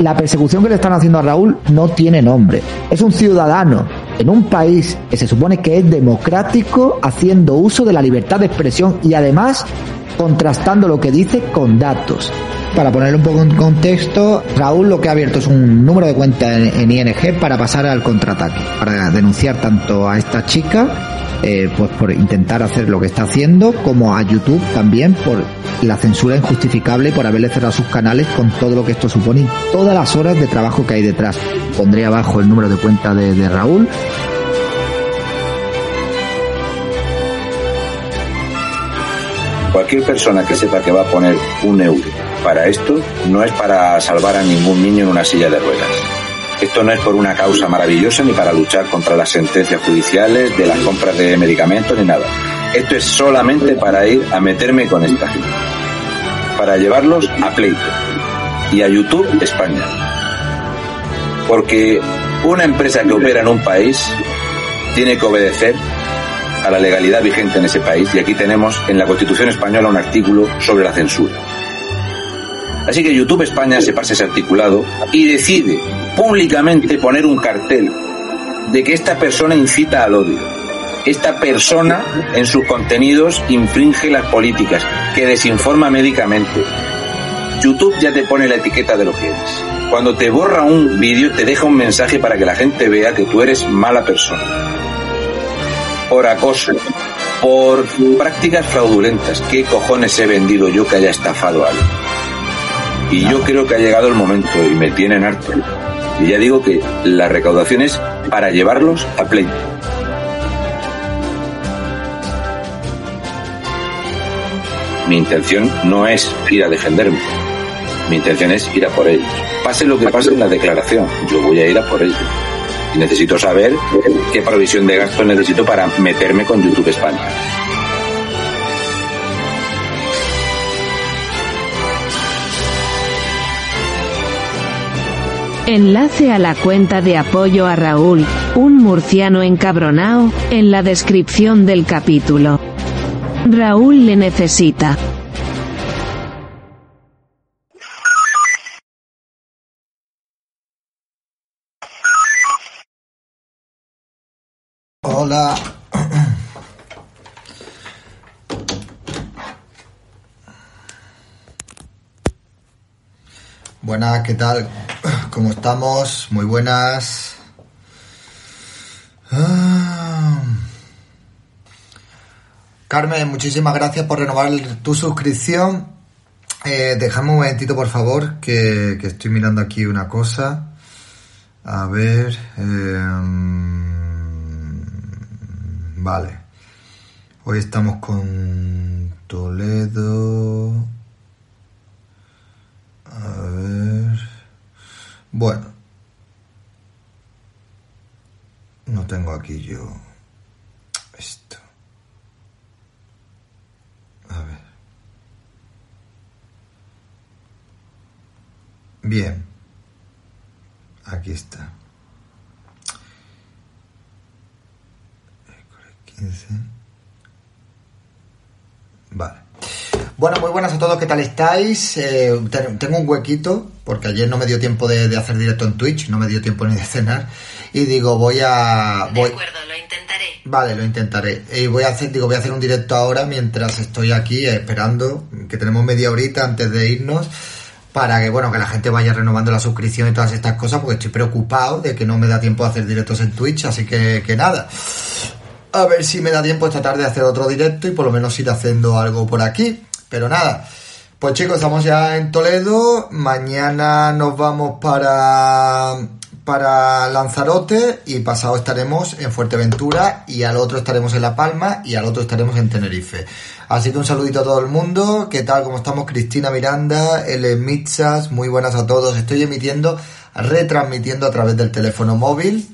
la persecución que le están haciendo a Raúl no tiene nombre. Es un ciudadano en un país que se supone que es democrático haciendo uso de la libertad de expresión y además contrastando lo que dice con datos. Para poner un poco en contexto, Raúl lo que ha abierto es un número de cuenta en, ING para pasar al contraataque, para denunciar tanto a esta chica, eh, pues por intentar hacer lo que está haciendo, como a YouTube también por la censura injustificable por haberle cerrado sus canales con todo lo que esto supone y todas las horas de trabajo que hay detrás. Pondré abajo el número de cuenta de Raúl Cualquier persona que sepa que va a poner un euro para esto no es para salvar a ningún niño en una silla de ruedas. Esto no es por una causa maravillosa ni para luchar contra las sentencias judiciales, de las compras de medicamentos ni nada. Esto es solamente para ir a meterme con esta gente. Para llevarlos a pleito. Y a YouTube España. Porque una empresa que opera en un país tiene que obedecer a la legalidad vigente en ese país y aquí tenemos en la Constitución española un artículo sobre la censura. Así que YouTube España se pasa ese articulado y decide públicamente poner un cartel de que esta persona incita al odio. Esta persona en sus contenidos infringe las políticas, que desinforma médicamente. YouTube ya te pone la etiqueta de lo que eres. Cuando te borra un vídeo te deja un mensaje para que la gente vea que tú eres mala persona por acoso, por prácticas fraudulentas. ¿Qué cojones he vendido yo que haya estafado a alguien? Y yo creo que ha llegado el momento y me tienen harto. Y ya digo que la recaudación es para llevarlos a pleito. Mi intención no es ir a defenderme. Mi intención es ir a por ellos. Pase lo que pase en la declaración, yo voy a ir a por ellos y necesito saber qué provisión de gasto necesito para meterme con YouTube España. Enlace a la cuenta de apoyo a Raúl, un murciano encabronao, en la descripción del capítulo. Raúl le necesita. Hola. Buenas, ¿qué tal? ¿Cómo estamos? Muy buenas. Ah. Carmen, muchísimas gracias por renovar tu suscripción. Eh, un momentito, por favor, que, estoy mirando aquí una cosa. A ver. Eh, Vale. Hoy estamos con Toledo. A ver. Bueno. No tengo aquí yo esto. A ver. Bien. Aquí está. Vale. Bueno, muy buenas a todos, ¿qué tal estáis? Eh, tengo un huequito, porque ayer no me dio tiempo de, hacer directo en Twitch, no me dio tiempo ni de cenar, y digo, voy a... Voy... De acuerdo, lo intentaré. Vale, lo intentaré. Y voy a hacer, digo, voy a hacer un directo ahora mientras estoy aquí esperando, que tenemos media horita antes de irnos, para que, bueno, que la gente vaya renovando la suscripción y todas estas cosas, porque estoy preocupado de que no me da tiempo de hacer directos en Twitch, así que, que nada. A ver si me da tiempo esta tarde de hacer otro directo y por lo menos ir haciendo algo por aquí. Pero nada, pues chicos, estamos ya en Toledo. Mañana nos vamos para, para Lanzarote y pasado estaremos en Fuerteventura y al otro estaremos en La Palma y al otro estaremos en Tenerife. Así que un saludito a todo el mundo. ¿Qué tal? ¿Cómo estamos? Cristina Miranda, L. Mitzas, muy buenas a todos. Estoy emitiendo, retransmitiendo a través del teléfono móvil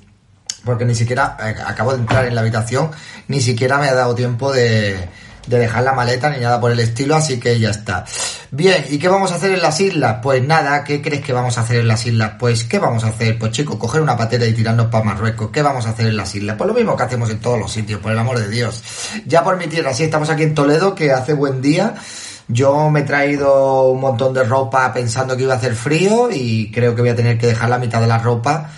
porque ni siquiera eh, acabo de entrar en la habitación, ni siquiera me ha dado tiempo de, de dejar la maleta ni nada por el estilo, así que ya está. Bien, ¿y qué vamos a hacer en las islas? Pues nada, ¿qué crees que vamos a hacer en las islas? Pues, ¿qué vamos a hacer? Pues chicos, coger una patera y tirarnos para Marruecos. ¿Qué vamos a hacer en las islas? Pues lo mismo que hacemos en todos los sitios, por el amor de Dios. Ya por mi tierra, sí, estamos aquí en Toledo, que hace buen día. Yo me he traído un montón de ropa pensando que iba a hacer frío y creo que voy a tener que dejar la mitad de la ropa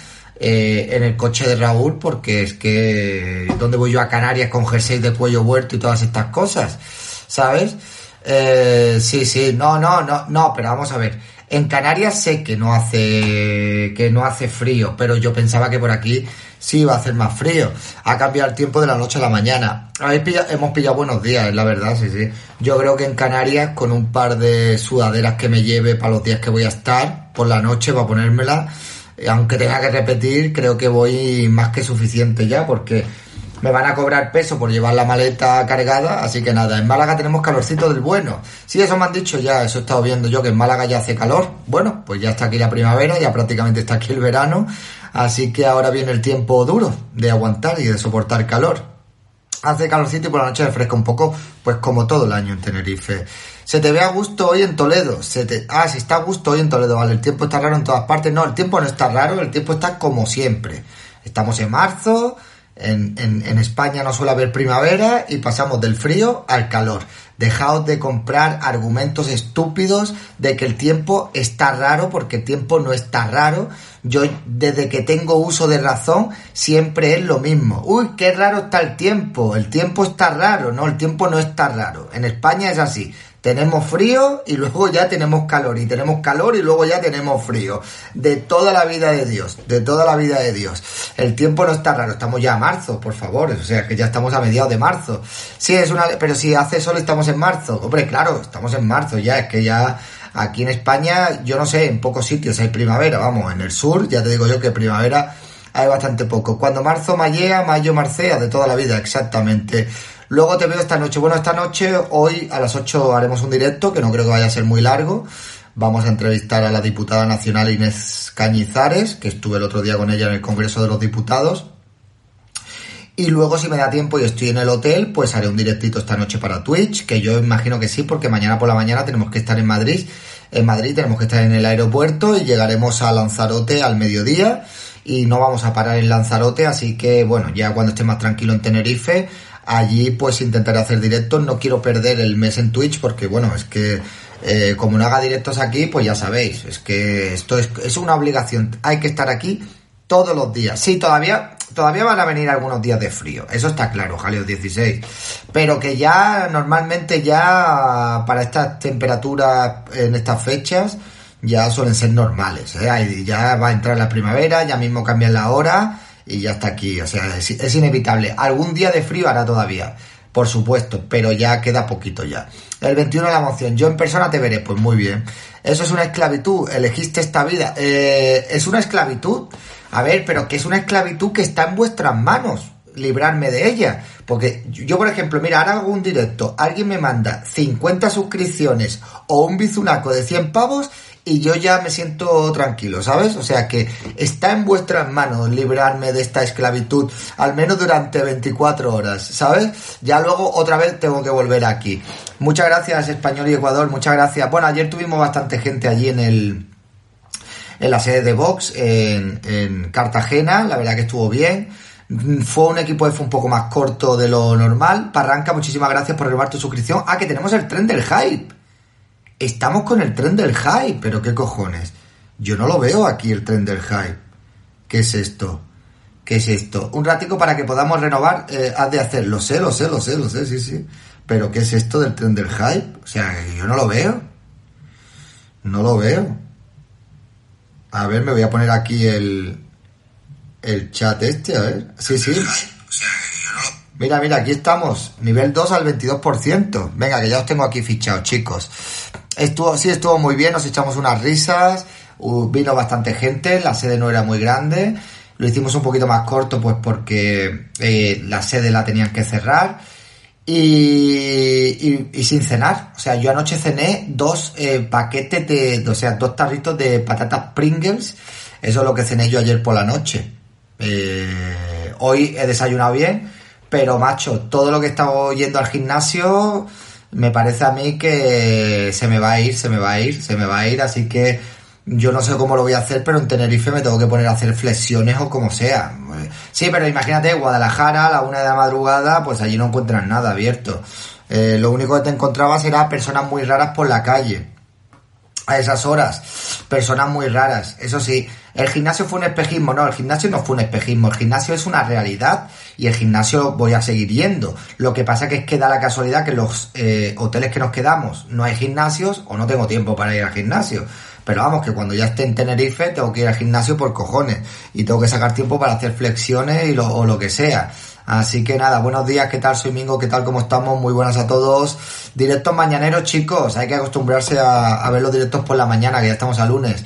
eh, en el coche de Raúl porque es que ¿dónde voy yo a Canarias con jersey de cuello vuelto y todas estas cosas? ¿Sabes? Eh, sí, sí, no, no, no, no, pero vamos a ver. En Canarias sé que no hace que no hace frío, pero yo pensaba que por aquí sí iba a hacer más frío. Ha cambiado el tiempo de la noche a la mañana. hemos pillado buenos días, la verdad, sí, sí. Yo creo que en Canarias con un par de sudaderas que me lleve para los días que voy a estar por la noche para ponérmela, aunque tenga que repetir, creo que voy más que suficiente ya porque me van a cobrar peso por llevar la maleta cargada, así que nada, en Málaga tenemos calorcito del bueno. Sí, eso me han dicho ya, eso he estado viendo yo, que en Málaga ya hace calor. Bueno, pues ya está aquí la primavera, ya prácticamente está aquí el verano, así que ahora viene el tiempo duro de aguantar y de soportar calor. Hace calorcito y por la noche refresca un poco, pues como todo el año en Tenerife. Se te ve a gusto hoy en Toledo. Se te... Ah, si está a gusto hoy en Toledo, vale. El tiempo está raro en todas partes. No, el tiempo no está raro, el tiempo está como siempre. Estamos en marzo, en, en, España no suele haber primavera y pasamos del frío al calor. Dejaos de comprar argumentos estúpidos de que el tiempo está raro porque el tiempo no está raro. Yo desde que tengo uso de razón siempre es lo mismo. Uy, qué raro está el tiempo. El tiempo está raro. No, el tiempo no está raro. En España es así tenemos frío y luego ya tenemos calor y tenemos calor y luego ya tenemos frío. De toda la vida de Dios, de toda la vida de Dios. El tiempo no está raro, estamos ya a marzo, por favor, o sea que ya estamos a mediados de marzo. Sí, es una, pero si hace sol estamos en marzo. Hombre, claro, estamos en marzo ya, es que ya aquí en España, yo no sé, en pocos sitios hay primavera, vamos, en el sur ya te digo yo que primavera hay bastante poco. Cuando marzo mallea, mayo marcea, de toda la vida, exactamente. Luego te veo esta noche. Bueno, esta noche, hoy a las 8 haremos un directo, que no creo que vaya a ser muy largo. Vamos a entrevistar a la diputada nacional Inés Cañizares, que estuve el otro día con ella en el Congreso de los Diputados. Y luego, si me da tiempo y estoy en el hotel, pues haré un directito esta noche para Twitch, que yo imagino que sí, porque mañana por la mañana tenemos que estar en Madrid. En Madrid tenemos que estar en el aeropuerto y llegaremos a Lanzarote al mediodía y no vamos a parar en Lanzarote, así que bueno, ya cuando esté más tranquilo en Tenerife, Allí pues intentaré hacer directos, no quiero perder el mes en Twitch porque bueno, es que eh, como no haga directos aquí, pues ya sabéis, es que esto es, es una obligación, hay que estar aquí todos los días. Sí, todavía, todavía van a venir algunos días de frío, eso está claro, Jaleo 16. Pero que ya normalmente ya para estas temperaturas en estas fechas ya suelen ser normales. ¿eh? Ya va a entrar la primavera, ya mismo cambian la hora y ya está aquí. O sea, es, inevitable. Algún día de frío hará todavía, por supuesto, pero ya queda poquito ya. El 21 de la moción, yo en persona te veré, pues muy bien. Eso es una esclavitud, elegiste esta vida. Eh, es una esclavitud. A ver, pero que es una esclavitud que está en vuestras manos, librarme de ella. Porque yo, por ejemplo, mira, ahora hago un directo, alguien me manda 50 suscripciones o un bizunaco de 100 pavos y yo ya me siento tranquilo, ¿sabes? O sea que está en vuestras manos librarme de esta esclavitud, al menos durante 24 horas, ¿sabes? Ya luego otra vez tengo que volver aquí. Muchas gracias Español y Ecuador, muchas gracias. Bueno, ayer tuvimos bastante gente allí en el en la sede de Vox en, en Cartagena, la verdad que estuvo bien. Fue un equipo fue un poco más corto de lo normal. Parranca, muchísimas gracias por renovar tu suscripción. Ah, que tenemos el tren del hype. Estamos con el tren del hype, pero qué cojones. Yo no lo veo aquí el tren del hype. ¿Qué es esto? ¿Qué es esto? Un ratico para que podamos renovar, eh, has de hacer. Lo sé, lo sé, lo sé, lo sé, sí, sí. Pero ¿qué es esto del tren del hype? O sea, yo no lo veo. No lo veo. A ver, me voy a poner aquí el, el chat este, a ver. Sí, sí. Mira, mira, aquí estamos. Nivel 2 al 22%. Venga, que ya os tengo aquí fichados, chicos. Estuvo, sí, estuvo muy bien, nos echamos unas risas, vino bastante gente, la sede no era muy grande, lo hicimos un poquito más corto pues porque eh, la sede la tenían que cerrar y, y, sin cenar. O sea, yo anoche cené dos eh, paquetes de, o sea, dos tarritos de patatas Pringles, eso es lo que cené yo ayer por la noche. Eh, hoy he desayunado bien, pero macho, todo lo que he estado yendo al gimnasio me parece a mí que se me va a ir, se me va a ir, se me va a ir, así que yo no sé cómo lo voy a hacer, pero en Tenerife me tengo que poner a hacer flexiones o como sea. Sí, pero imagínate, Guadalajara a la una de la madrugada, pues allí no encuentran nada abierto. Eh, lo único que te encontrabas era personas muy raras por la calle. A esas horas. Personas muy raras. Eso sí, el gimnasio fue un espejismo. No, el gimnasio no fue un espejismo. El gimnasio es una realidad y el gimnasio voy a seguir yendo. Lo que pasa que es que da la casualidad que los eh, hoteles que nos quedamos no hay gimnasios o no tengo tiempo para ir al gimnasio. Pero vamos, que cuando ya esté en Tenerife tengo que ir al gimnasio por cojones. Y tengo que sacar tiempo para hacer flexiones y lo, o lo que sea. Así que nada, buenos días, ¿qué tal? Soy Mingo, ¿qué tal? ¿Cómo estamos? Muy buenas a todos. Directos mañaneros, chicos. Hay que acostumbrarse a, ver los directos por la mañana, que ya estamos a lunes.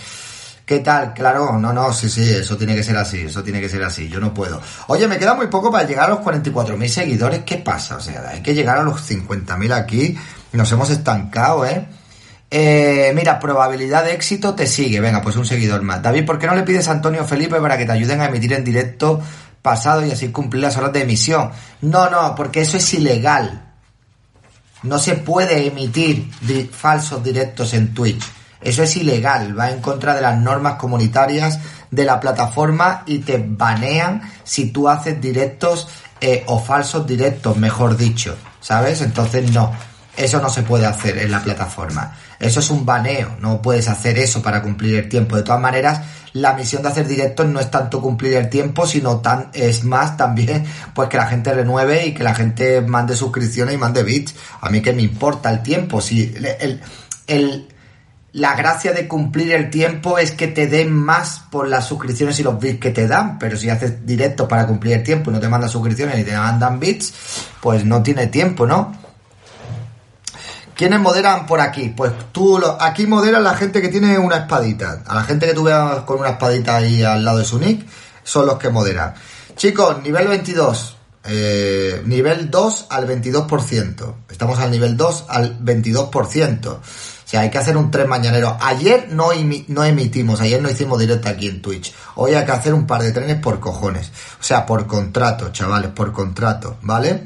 ¿Qué tal? Claro, no, no, sí, sí, eso tiene que ser así, eso tiene que ser así, yo no puedo. Oye, me queda muy poco para llegar a los 44.000 seguidores, ¿qué pasa? O sea, hay que llegar a los 50.000 aquí, nos hemos estancado, ¿eh? Eh, mira, probabilidad de éxito te sigue. Venga, pues un seguidor más. David, ¿por qué no le pides a Antonio Felipe para que te ayuden a emitir en directo pasado y así cumplir las horas de emisión? No, no, porque eso es ilegal. No se puede emitir falsos directos en Twitch. Eso es ilegal, va en contra de las normas comunitarias de la plataforma y te banean si tú haces directos eh, o falsos directos, mejor dicho, ¿sabes? Entonces no, eso no se puede hacer en la plataforma. Eso es un baneo, no puedes hacer eso para cumplir el tiempo. De todas maneras, la misión de hacer directos no es tanto cumplir el tiempo, sino tan, es más también pues que la gente renueve y que la gente mande suscripciones y mande bits. A mí que me importa el tiempo, si el, el, la gracia de cumplir el tiempo es que te den más por las suscripciones y los bits que te dan, pero si haces directos para cumplir el tiempo y no te mandan suscripciones ni te mandan bits, pues no tiene tiempo, ¿no? ¿Quiénes moderan por aquí? Pues tú, aquí moderan la gente que tiene una espadita. A la gente que tú veas con una espadita ahí al lado de su nick, son los que moderan. Chicos, nivel 22. Eh, nivel 2 al 22%. Estamos al nivel 2 al 22%. O sea, hay que hacer un tren mañanero. Ayer no, no emitimos, ayer no hicimos directo aquí en Twitch. Hoy hay que hacer un par de trenes por cojones. O sea, por contrato, chavales, por contrato, ¿vale?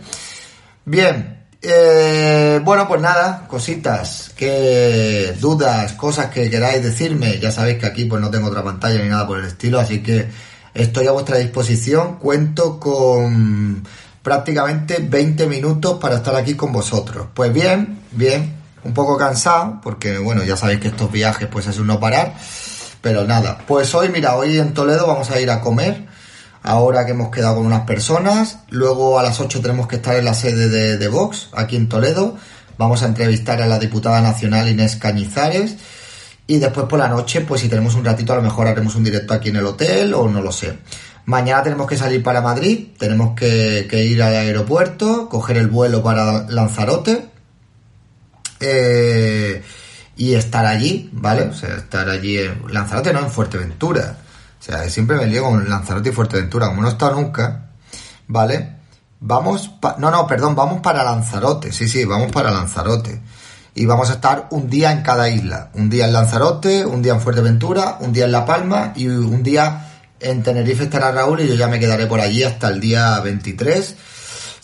Bien, eh, bueno, pues nada, cositas, que dudas, cosas que queráis decirme. Ya sabéis que aquí pues no tengo otra pantalla ni nada por el estilo, así que estoy a vuestra disposición. Cuento con prácticamente 20 minutos para estar aquí con vosotros. Pues bien, bien, un poco cansado, porque bueno, ya sabéis que estos viajes pues es un no parar. Pero nada, pues hoy, mira, hoy en Toledo vamos a ir a comer ahora que hemos quedado con unas personas. Luego a las 8 tenemos que estar en la sede de, Vox, aquí en Toledo. Vamos a entrevistar a la diputada nacional Inés Cañizares. Y después por la noche, pues si tenemos un ratito, a lo mejor haremos un directo aquí en el hotel o no lo sé. Mañana tenemos que salir para Madrid, tenemos que, ir al aeropuerto, coger el vuelo para Lanzarote eh, y estar allí, ¿vale? O sea, estar allí en Lanzarote, no en Fuerteventura. O sea, siempre me lío con Lanzarote y Fuerteventura. Como no he estado nunca, ¿vale? Vamos, no, no, perdón, vamos para Lanzarote. Sí, sí, vamos para Lanzarote. Y vamos a estar un día en cada isla. Un día en Lanzarote, un día en Fuerteventura, un día en La Palma y un día en Tenerife estará Raúl y yo ya me quedaré por allí hasta el día 23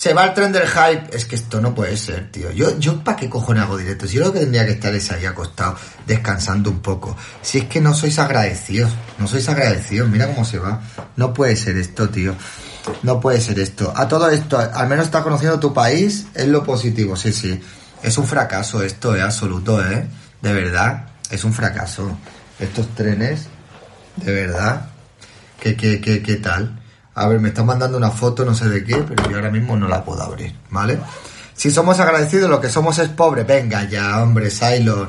se va el tren del hype. Es que esto no puede ser, tío. Yo, yo ¿para qué cojones hago directo? Si yo lo que tendría que estar es ahí acostado, descansando un poco. Si es que no sois agradecidos. No sois agradecidos. Mira cómo se va. No puede ser esto, tío. No puede ser esto. A todo esto, al menos está conociendo tu país, es lo positivo, sí, sí. Es un fracaso esto, es absoluto, ¿eh? De verdad, es un fracaso. Estos trenes, de verdad. ¿Qué, qué, qué, qué tal? A ver, me están mandando una foto, no sé de qué, pero yo ahora mismo no la puedo abrir, ¿vale? Si somos agradecidos, lo que somos es pobre. Venga ya, hombre, Sailor.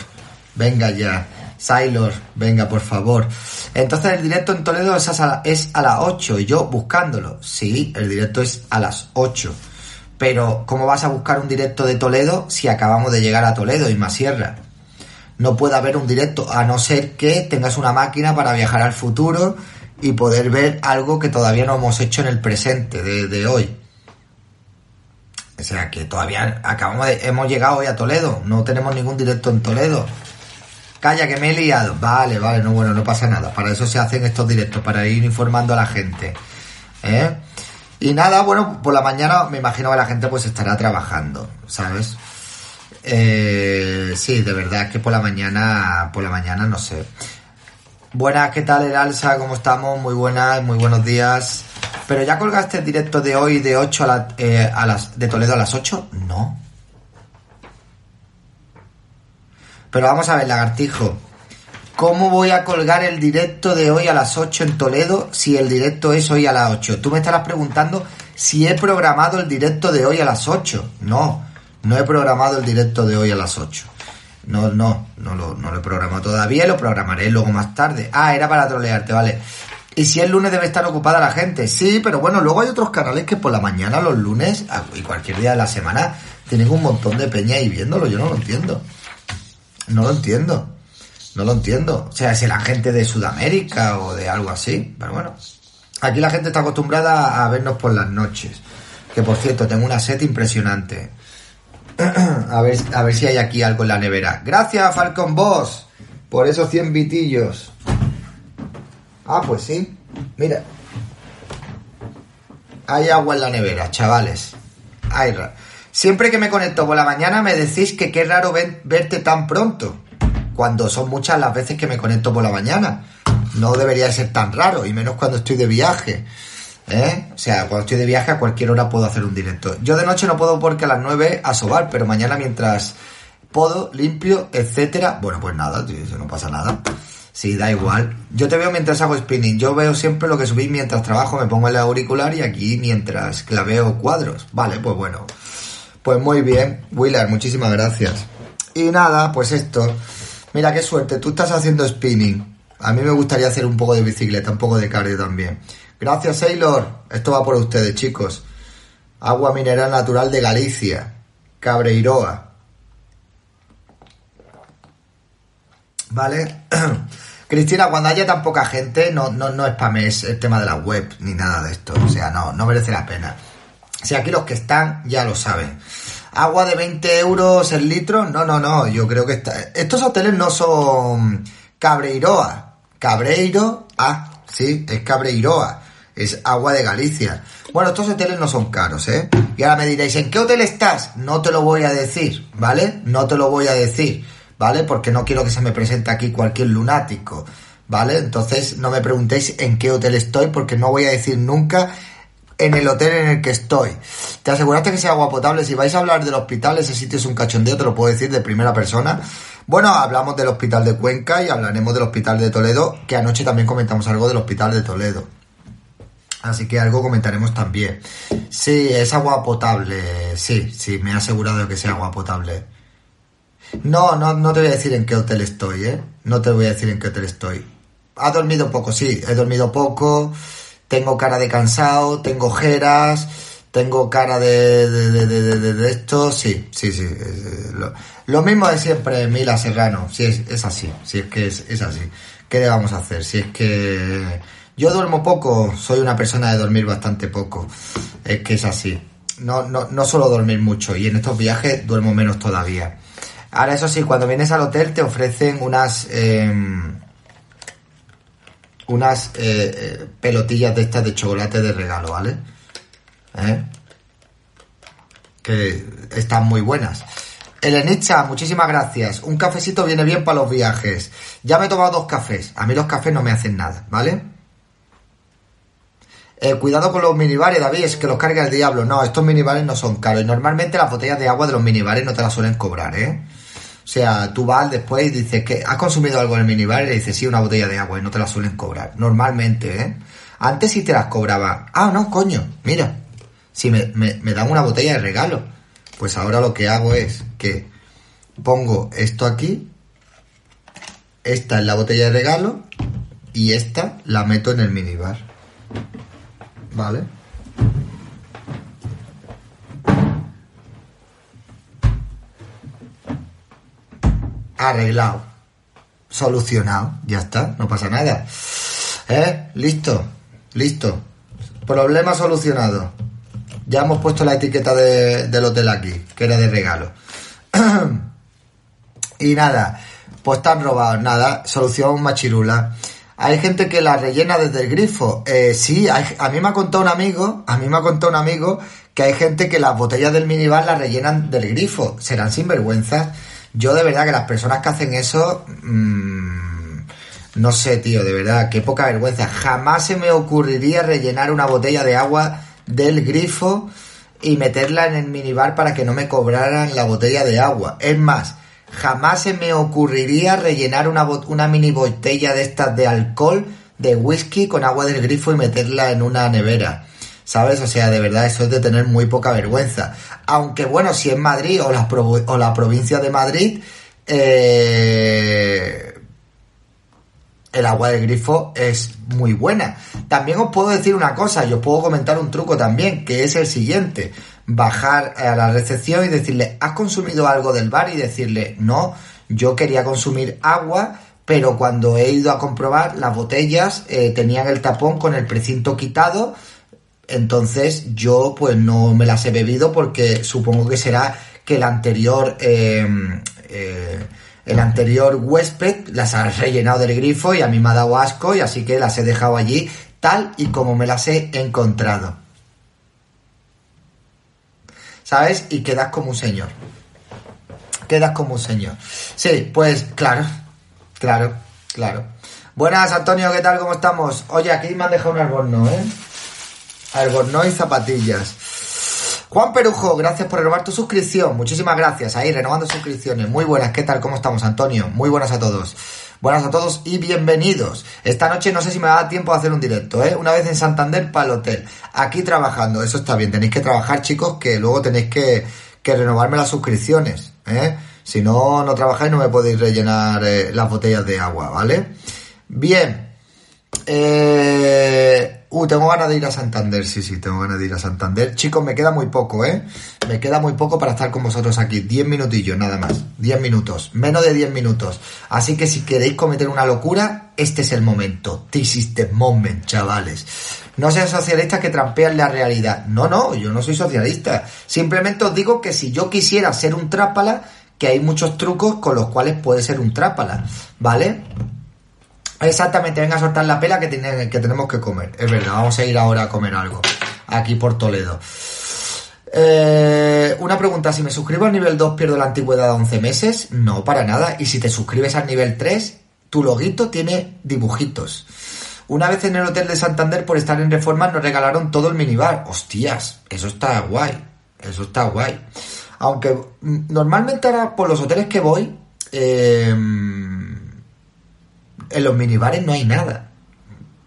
Venga ya. Sailor, venga, por favor. Entonces el directo en Toledo es a, es a las 8 y yo buscándolo. Sí, el directo es a las 8. Pero, ¿cómo vas a buscar un directo de Toledo si acabamos de llegar a Toledo y más sierra? No puede haber un directo a no ser que tengas una máquina para viajar al futuro y poder ver algo que todavía no hemos hecho en el presente de, hoy. O sea, que todavía acabamos de, hemos llegado hoy a Toledo, no tenemos ningún directo en Toledo. Calla, que me he liado. Vale, vale, no, bueno, no pasa nada. Para eso se hacen estos directos, para ir informando a la gente. ¿eh? Y nada, bueno, por la mañana me imagino que la gente pues estará trabajando, ¿sabes? Eh, sí, de verdad es que por la mañana, por la mañana no sé. Buenas, ¿qué tal, Alsa? ¿Cómo estamos? Muy buenas, muy buenos días. ¿Pero ya colgaste el directo de hoy de 8 a, eh, las de Toledo a las 8? No. Pero vamos a ver, lagartijo. ¿Cómo voy a colgar el directo de hoy a las 8 en Toledo si el directo es hoy a las 8? Tú me estarás preguntando si he programado el directo de hoy a las 8. No, no he programado el directo de hoy a las 8. No, no, no lo, no lo he programado todavía, lo programaré luego más tarde. Ah, era para trolearte, vale. Y si el lunes debe estar ocupada la gente, sí, pero bueno, luego hay otros canales que por la mañana, los lunes y cualquier día de la semana tienen un montón de peña ahí viéndolo, yo no lo entiendo. No lo entiendo. No lo entiendo. O sea, si la gente de Sudamérica o de algo así. Pero bueno. Aquí la gente está acostumbrada a vernos por las noches. Que por cierto, tengo una set impresionante. a, ver, a ver si hay aquí algo en la nevera. Gracias, Falcon Boss, por esos 100 bitillos. Ah, pues sí. Mira. Hay agua en la nevera, chavales. Hay Siempre que me conecto por la mañana me decís que qué raro verte tan pronto cuando son muchas las veces que me conecto por la mañana. No debería ser tan raro, y menos cuando estoy de viaje. ¿Eh? O sea, cuando estoy de viaje a cualquier hora puedo hacer un directo. Yo de noche no puedo porque a las 9 a sobar, pero mañana mientras puedo, limpio, etcétera. Bueno, pues nada, no pasa nada. Sí, da igual. Yo te veo mientras hago spinning. Yo veo siempre lo que subís mientras trabajo, me pongo el auricular y aquí mientras claveo cuadros. Vale, pues bueno. Pues muy bien, Willer, muchísimas gracias. Y nada, pues esto. Mira qué suerte, tú estás haciendo spinning. A mí me gustaría hacer un poco de bicicleta, un poco de cardio también. Gracias, Sailor. Esto va por ustedes, chicos. Agua mineral natural de Galicia. Cabreiroa. ¿Vale? Cristina, cuando haya tan poca gente, no, no, no spames el tema de la web ni nada de esto. O sea, no, no merece la pena. Si aquí los que están ya lo saben. Agua de 20 euros el litro. No, no, no. Yo creo que está... estos hoteles no son Cabreiroa. Cabreiro, ah, sí, es Cabreiroa. Es agua de Galicia. Bueno, estos hoteles no son caros, ¿eh? Y ahora me diréis, ¿en qué hotel estás? No te lo voy a decir, ¿vale? No te lo voy a decir, ¿vale? Porque no quiero que se me presente aquí cualquier lunático, ¿vale? Entonces no me preguntéis en qué hotel estoy porque no voy a decir nunca en el hotel en el que estoy. ¿Te aseguraste que sea agua potable? Si vais a hablar del hospital, ese sitio es un cachondeo, te lo puedo decir de primera persona. Bueno, hablamos del hospital de Cuenca y hablaremos del hospital de Toledo, que anoche también comentamos algo del hospital de Toledo. Así que algo comentaremos también. Sí, es agua potable. Sí, sí, me he asegurado de que sea agua potable. No, no, no te voy a decir en qué hotel estoy, ¿eh? No te voy a decir en qué hotel estoy. Ha dormido poco, sí, he dormido poco tengo cara de cansado, tengo ojeras, tengo cara de, de, de, esto, sí, sí, sí. Lo, mismo de siempre, Mila Serrano, sí, es, es así, si es que es, es así. ¿Qué le vamos a hacer? Si es que yo duermo poco, soy una persona de dormir bastante poco, es que es así. No, no, no suelo dormir mucho y en estos viajes duermo menos todavía. Ahora, eso sí, cuando vienes al hotel te ofrecen unas... Eh, unas eh, eh, pelotillas de estas de chocolate de regalo, ¿vale? ¿Eh? Que están muy buenas. Elenicha, muchísimas gracias. Un cafecito viene bien para los viajes. Ya me he tomado dos cafés. A mí los cafés no me hacen nada, ¿vale? Cuidado con los minibares, David, es que los carga el diablo. No, estos minibares no son caros. Y normalmente las botellas de agua de los minibares no te las suelen cobrar, ¿eh? O sea, tú vas después y dices que has consumido algo en el minibar y le dices, sí, una botella de agua y no te la suelen cobrar. Normalmente, ¿eh? Antes sí te las cobraba. Ah, no, coño, mira. Si me, me, dan una botella de regalo. Pues ahora lo que hago es que pongo esto aquí. Esta es la botella de regalo. Y esta la meto en el minibar. ¿Vale? arreglado, solucionado, ya está, no pasa nada. ¿Eh? Listo, listo. Problema solucionado. Ya hemos puesto la etiqueta de, del hotel aquí, que era de regalo. y nada, pues están robados, nada, solución machirula. Hay gente que la rellena desde el grifo. Eh, sí, a mí me ha contado un amigo, a mí me ha contado un amigo que hay gente que las botellas del minibar las rellenan del grifo. Serán sinvergüenzas. Yo de verdad que las personas que hacen eso, mmm, no sé, tío, de verdad, qué poca vergüenza. Jamás se me ocurriría rellenar una botella de agua del grifo y meterla en el minibar para que no me cobraran la botella de agua. Es más, Jamás se me ocurriría rellenar una, mini botella de estas de alcohol, de whisky con agua del grifo y meterla en una nevera. ¿Sabes? O sea, de verdad, eso es de tener muy poca vergüenza. Aunque bueno, si es Madrid o la, o la provincia de Madrid, eh, el agua del grifo es muy buena. También os puedo decir una cosa, yo os puedo comentar un truco también, que es el siguiente. Bajar a la recepción y decirle, ¿has consumido algo del bar? Y decirle, no, yo quería consumir agua, pero cuando he ido a comprobar, las botellas eh, tenían el tapón con el precinto quitado. Entonces yo pues no me las he bebido porque supongo que será que el anterior... Eh, eh, el anterior huésped las ha rellenado del grifo y a mí me ha dado asco y así que las he dejado allí tal y como me las he encontrado. ¿Sabes? Y quedas como un señor. Quedas como un señor. Sí, pues claro, claro, claro. Buenas, Antonio, ¿qué tal? ¿Cómo estamos? Oye, aquí me han dejado un albornoz, ¿eh? Albornoz y zapatillas. Juan Perujo, gracias por renovar tu suscripción. Muchísimas gracias. Ahí, renovando suscripciones. Muy buenas. ¿Qué tal? ¿Cómo estamos, Antonio? Muy buenas a todos. Buenas a todos y bienvenidos. Esta noche no sé si me da tiempo a hacer un directo, ¿eh? Una vez en Santander para el hotel. Aquí trabajando. Eso está bien. Tenéis que trabajar, chicos, que luego tenéis que, renovarme las suscripciones, ¿eh? Si no, no trabajáis no me podéis rellenar eh, las botellas de agua, ¿vale? Bien. Eh... Uh, tengo ganas de ir a Santander, sí, sí, tengo ganas de ir a Santander. Chicos, me queda muy poco, ¿eh? Me queda muy poco para estar con vosotros aquí. 10 minutillos, nada más. 10 minutos. Menos de 10 minutos. Así que si queréis cometer una locura, este es el momento. This is the moment, chavales. No sean socialistas que trampean la realidad. No, no, yo no soy socialista. Simplemente os digo que si yo quisiera ser un trápala, que hay muchos trucos con los cuales puede ser un trápala, ¿vale? Exactamente, venga a soltar la pela que, tenemos que comer. Es verdad, vamos a ir ahora a comer algo. Aquí por Toledo. Eh, una pregunta, si me suscribo al nivel 2 pierdo la antigüedad de 11 meses. No, para nada. Y si te suscribes al nivel 3, tu loguito tiene dibujitos. Una vez en el hotel de Santander por estar en reforma nos regalaron todo el minibar. Hostias, eso está guay. Eso está guay. Aunque mm, normalmente ahora por los hoteles que voy... Eh, en los minibares no hay nada.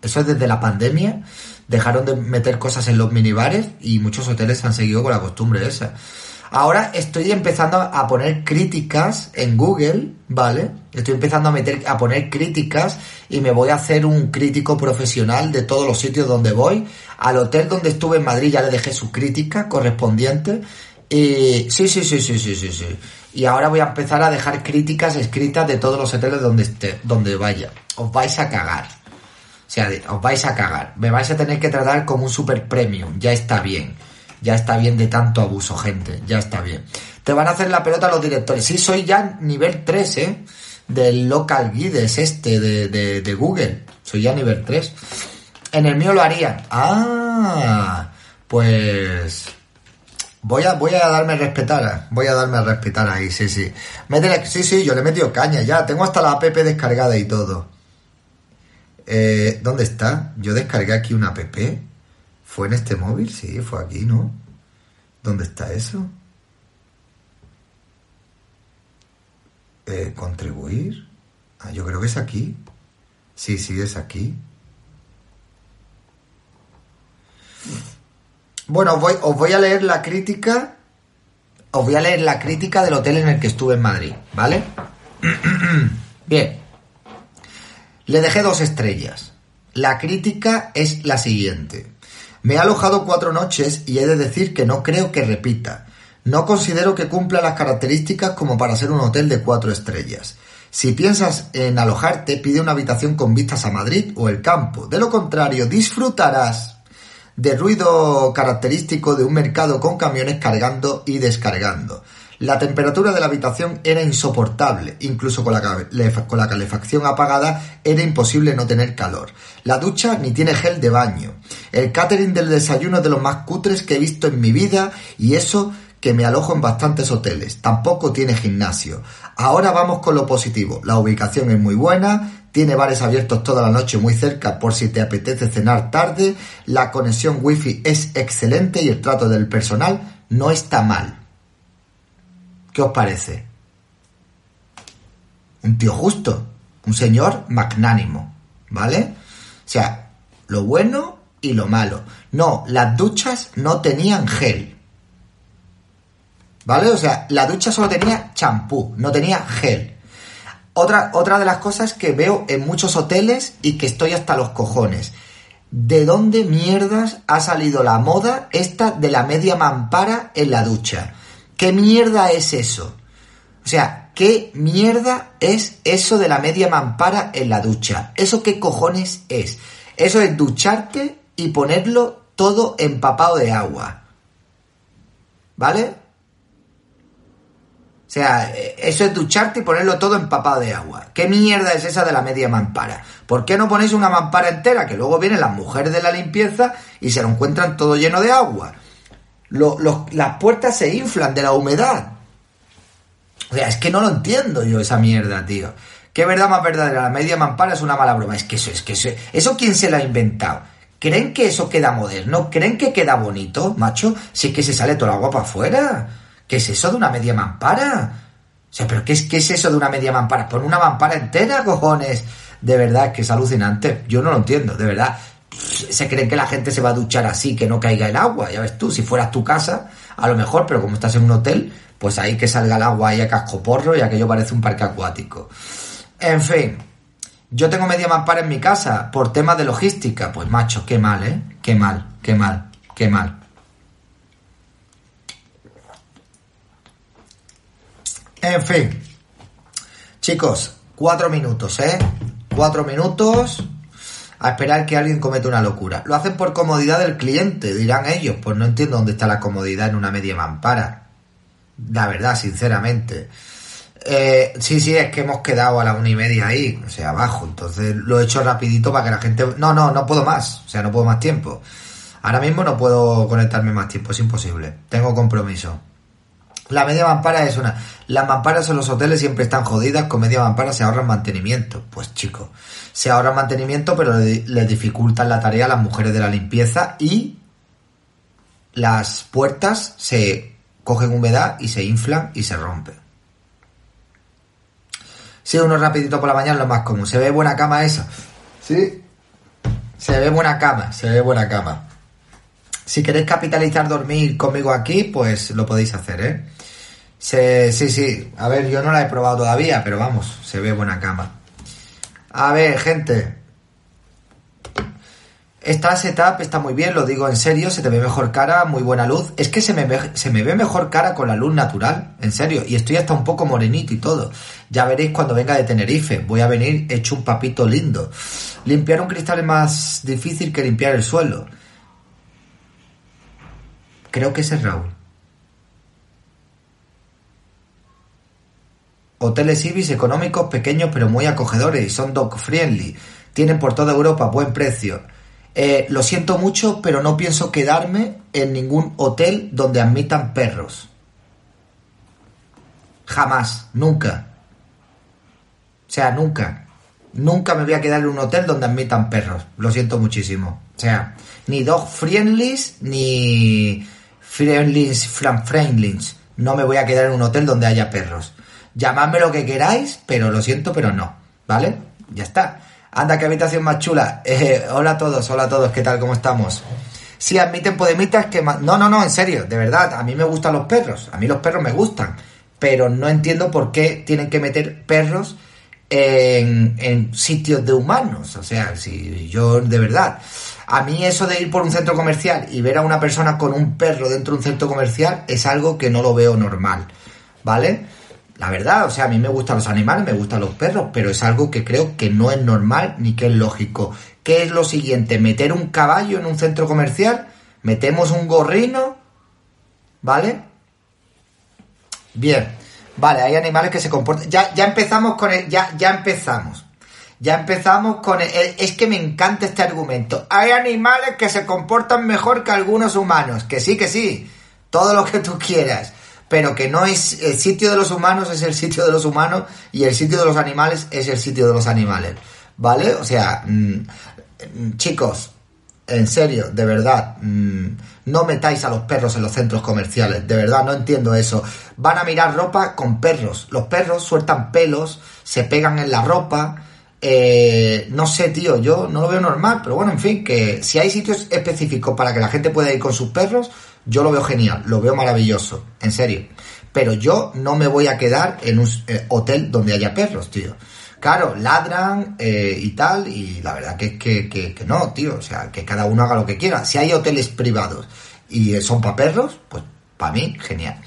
Eso es desde la pandemia. Dejaron de meter cosas en los minibares y muchos hoteles han seguido con la costumbre esa. Ahora estoy empezando a poner críticas en Google, ¿vale? Estoy empezando a meter, a poner críticas y me voy a hacer un crítico profesional de todos los sitios donde voy. Al hotel donde estuve en Madrid ya le dejé su crítica correspondiente. Y sí, sí, sí, sí, sí, sí, sí y ahora voy a empezar a dejar críticas escritas de todos los hoteles donde esté, donde vaya. Os vais a cagar. O sea, os vais a cagar. Me vais a tener que tratar como un super premium. Ya está bien. Ya está bien de tanto abuso, gente. Ya está bien. Te van a hacer la pelota los directores. Sí, soy ya nivel 3, ¿eh? Del local guides este de, de, de Google. Soy ya nivel 3. En el mío lo harían. Ah, pues Voy a, voy a darme a respetar, voy a darme a respetar ahí, sí, sí. Sí, sí, yo le he metido caña ya, tengo hasta la app descargada y todo. Eh, ¿Dónde está? Yo descargué aquí una app. ¿Fue en este móvil? Sí, fue aquí, ¿no? ¿Dónde está eso? Eh, ¿Contribuir? Ah, yo creo que es aquí. Sí, sí, es aquí. Bueno, os voy, a leer la crítica. Os voy a leer la crítica del hotel en el que estuve en Madrid, ¿vale? Bien. Le dejé dos estrellas. La crítica es la siguiente. Me he alojado cuatro noches y he de decir que no creo que repita. No considero que cumpla las características como para ser un hotel de cuatro estrellas. Si piensas en alojarte, pide una habitación con vistas a Madrid o el campo. De lo contrario, disfrutarás de ruido característico de un mercado con camiones cargando y descargando. La temperatura de la habitación era insoportable, incluso con la, con la, calefacción apagada era imposible no tener calor. La ducha ni tiene gel de baño. El catering del desayuno es de los más cutres que he visto en mi vida y eso que me alojo en bastantes hoteles. Tampoco tiene gimnasio. Ahora vamos con lo positivo. La ubicación es muy buena, tiene bares abiertos toda la noche muy cerca por si te apetece cenar tarde, la conexión wifi es excelente y el trato del personal no está mal. ¿Qué os parece? un tío justo, un señor magnánimo, ¿vale? O sea, lo bueno y lo malo. No, las duchas no tenían gel. ¿Vale? O sea, la ducha solo tenía champú, no tenía gel. Otra, otra de las cosas que veo en muchos hoteles y que estoy hasta los cojones. ¿De dónde mierdas ha salido la moda esta de la media mampara en la ducha? ¿Qué mierda es eso? O sea, ¿qué mierda es eso de la media mampara en la ducha? ¿Eso qué cojones es? Eso es ducharte y ponerlo todo empapado de agua. ¿Vale? O sea, eso es ducharte y ponerlo todo empapado de agua. ¿Qué mierda es esa de la media mampara? ¿Por qué no ponéis una mampara entera? Que luego vienen las mujeres de la limpieza y se lo encuentran todo lleno de agua. las puertas se inflan de la humedad. O sea, es que no lo entiendo yo esa mierda, tío. ¿Qué verdad más verdadera? La media mampara es una mala broma. Es que eso, es que eso, ¿eso quién se lo ha inventado? ¿Creen que eso queda moderno? ¿Creen que queda bonito, macho? Si es que se sale todo el agua para afuera. ¿Qué es eso de una media mampara? O sea, ¿pero qué es, qué es eso de una media mampara? Pon una mampara entera, cojones. De verdad, que es alucinante. Yo no lo entiendo, de verdad. Se creen que la gente se va a duchar así, que no caiga el agua. Ya ves tú, si fueras tu casa, a lo mejor, pero como estás en un hotel, pues ahí que salga el agua ahí a cascoporro y aquello parece un parque acuático. En fin, yo tengo media mampara en mi casa por temas de logística. Pues macho, qué mal, ¿eh? Qué mal, qué mal, qué mal. En fin. Chicos, cuatro minutos, ¿eh? Cuatro minutos a esperar que alguien cometa una locura. Lo hacen por comodidad del cliente, dirán ellos. Pues no entiendo dónde está la comodidad en una media mampara. La verdad, sinceramente. Eh, sí, sí, es que hemos quedado a la una y media ahí, o sea, abajo. Entonces lo he hecho rapidito para que la gente... No, no, no puedo más. O sea, no puedo más tiempo. Ahora mismo no puedo conectarme más tiempo, es imposible. Tengo compromiso. La media mampara es una... Las mamparas en los hoteles siempre están jodidas, con media mampara se ahorran mantenimiento. Pues chicos, se ahorran mantenimiento, pero les dificultan la tarea a las mujeres de la limpieza y las puertas se cogen humedad y se inflan y se rompen. Sí, uno rapidito por la mañana lo más común. ¿Se ve buena cama esa? Sí. Se ve buena cama, se ve buena cama. Si queréis capitalizar dormir conmigo aquí, pues lo podéis hacer, ¿eh? sí, sí. A ver, yo no la he probado todavía, pero vamos, se ve buena cama. A ver, gente. Esta setup está muy bien, lo digo en serio, se te ve mejor cara, muy buena luz. Es que se me, se me ve mejor cara con la luz natural, en serio. Y estoy hasta un poco morenito y todo. Ya veréis cuando venga de Tenerife. Voy a venir hecho un papito lindo. Limpiar un cristal es más difícil que limpiar el suelo. Creo que ese es Raúl. Hoteles Ibis económicos, pequeños pero muy acogedores y son dog friendly. Tienen por toda Europa buen precio. Eh, lo siento mucho, pero no pienso quedarme en ningún hotel donde admitan perros. Jamás, nunca. O sea, nunca. Nunca me voy a quedar en un hotel donde admitan perros. Lo siento muchísimo. O sea, ni dog friendlies ni friendlies from friendlies. No me voy a quedar en un hotel donde haya perros. Llamadme lo que queráis, pero lo siento, pero no. ¿Vale? Ya está. Anda, qué habitación más chula. Eh, hola a todos, hola a todos, ¿qué tal? ¿Cómo estamos? Si admiten podemitas que... No, no, no, en serio, de verdad, a mí me gustan los perros, a mí los perros me gustan, pero no entiendo por qué tienen que meter perros en, en sitios de humanos. O sea, si yo, de verdad, a mí eso de ir por un centro comercial y ver a una persona con un perro dentro de un centro comercial es algo que no lo veo normal, ¿vale? La verdad, o sea, a mí me gustan los animales, me gustan los perros, pero es algo que creo que no es normal ni que es lógico. ¿Qué es lo siguiente? ¿Meter un caballo en un centro comercial? ¿Metemos un gorrino? ¿Vale? Bien. Vale, hay animales que se comportan. Ya, ya empezamos con el. Ya, ya empezamos. Ya empezamos con el, Es que me encanta este argumento. Hay animales que se comportan mejor que algunos humanos. Que sí, que sí. Todo lo que tú quieras pero que no es el sitio de los humanos es el sitio de los humanos y el sitio de los animales es el sitio de los animales, ¿vale? O sea, mm, chicos, en serio, de verdad, mm, no metáis a los perros en los centros comerciales, de verdad, no entiendo eso. Van a mirar ropa con perros, los perros sueltan pelos, se pegan en la ropa, eh, no sé, tío, yo no lo veo normal, pero bueno, en fin, que si hay sitios específicos para que la gente pueda ir con sus perros, yo lo veo genial, lo veo maravilloso, en serio. Pero yo no me voy a quedar en un eh, hotel donde haya perros, tío. Claro, ladran eh, y tal, y la verdad que es que, que, no, tío, o sea, que cada uno haga lo que quiera. Si hay hoteles privados y son para perros, pues para mí, genial.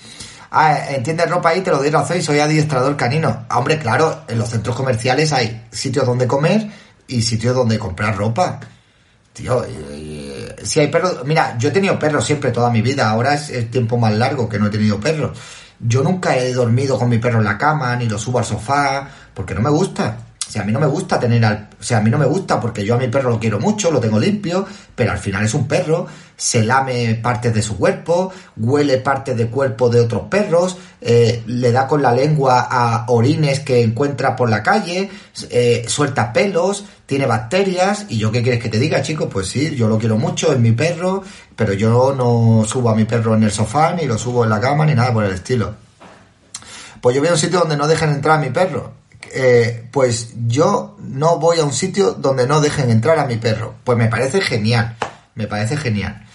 Ah, entiendes ropa ahí, te lo doy razón y soy adiestrador canino. Ah, hombre, claro, en los centros comerciales hay sitios donde comer y sitios donde comprar ropa. Tío, si hay perros... Mira, yo he tenido perros siempre toda mi vida, ahora es el tiempo más largo que no he tenido perros. Yo nunca he dormido con mi perro en la cama, ni lo subo al sofá, porque no me gusta. O sea, a mí no me gusta tener al... O sea, a mí no me gusta porque yo a mi perro lo quiero mucho, lo tengo limpio, pero al final es un perro, se lame partes de su cuerpo, huele partes de cuerpo de otros perros, eh, le da con la lengua a orines que encuentra por la calle, eh, suelta pelos, tiene bacterias, y yo qué quieres que te diga, chico, pues sí, yo lo quiero mucho, es mi perro, pero yo no subo a mi perro en el sofá, ni lo subo en la cama, ni nada por el estilo. Pues yo voy a un sitio donde no dejen entrar a mi perro eh, pues yo no voy a un sitio donde no dejen entrar a mi perro. Pues me parece genial, me parece genial.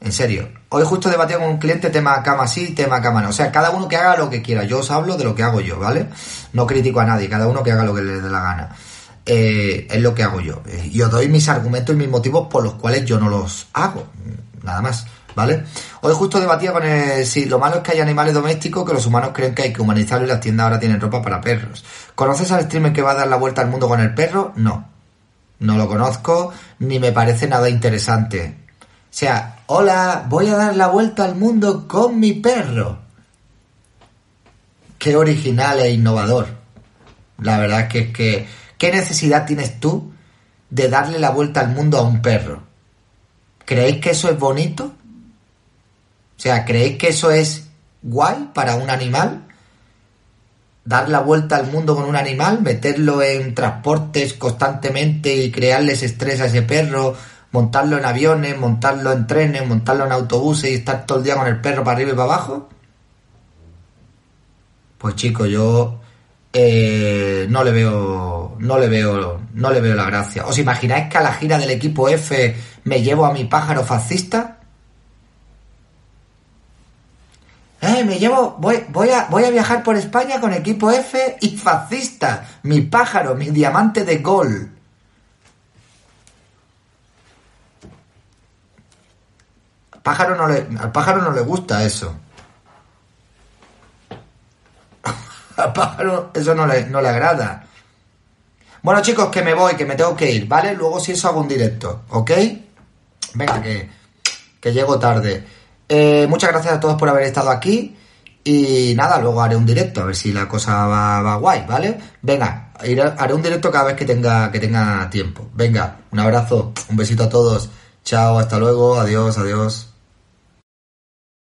En serio. Hoy justo debatía con un cliente tema cama sí, tema cama no. O sea, cada uno que haga lo que quiera. Yo os hablo de lo que hago yo, ¿vale? No critico a nadie, cada uno que haga lo que le dé la gana. Eh, es lo que hago yo. Y os doy mis argumentos y mis motivos por los cuales yo no los hago. Nada más. ¿Vale? Hoy justo debatía con el, si lo malo es que hay animales domésticos que los humanos creen que hay que humanizarlos y las tiendas ahora tienen ropa para perros. ¿Conoces al streamer que va a dar la vuelta al mundo con el perro? No. No lo conozco, ni me parece nada interesante. O sea, hola, voy a dar la vuelta al mundo con mi perro. Qué original e innovador. La verdad que es que, ¿qué necesidad tienes tú de darle la vuelta al mundo a un perro? ¿Creéis que eso es bonito? Sea, ¿creéis que eso es guay para un animal? Dar la vuelta al mundo con un animal, meterlo en transportes constantemente y crearles estrés a ese perro, montarlo en aviones, montarlo en trenes, montarlo en autobuses y estar todo el día con el perro para arriba y para abajo? Pues chico, yo eh, no le veo, no le veo, no le veo la gracia. ¿Os imagináis que a la gira del equipo F me llevo a mi pájaro fascista? Eh, me llevo, voy, voy, a, voy a viajar por España con equipo F y fascista. Mi pájaro, mi diamante de gol. Pájaro no le, al pájaro no le gusta eso. al pájaro eso no le, no le agrada. Bueno chicos, que me voy, que me tengo que ir, ¿vale? Luego si eso hago un directo, ¿ok? Venga, que, que llego tarde. Eh, muchas gracias a todos por haber estado aquí. Y nada, luego haré un directo, a ver si la cosa va, guay, ¿vale? Venga, haré un directo cada vez que tenga, que tenga tiempo. Venga, un abrazo, un besito a todos. Chao, hasta luego, adiós, adiós.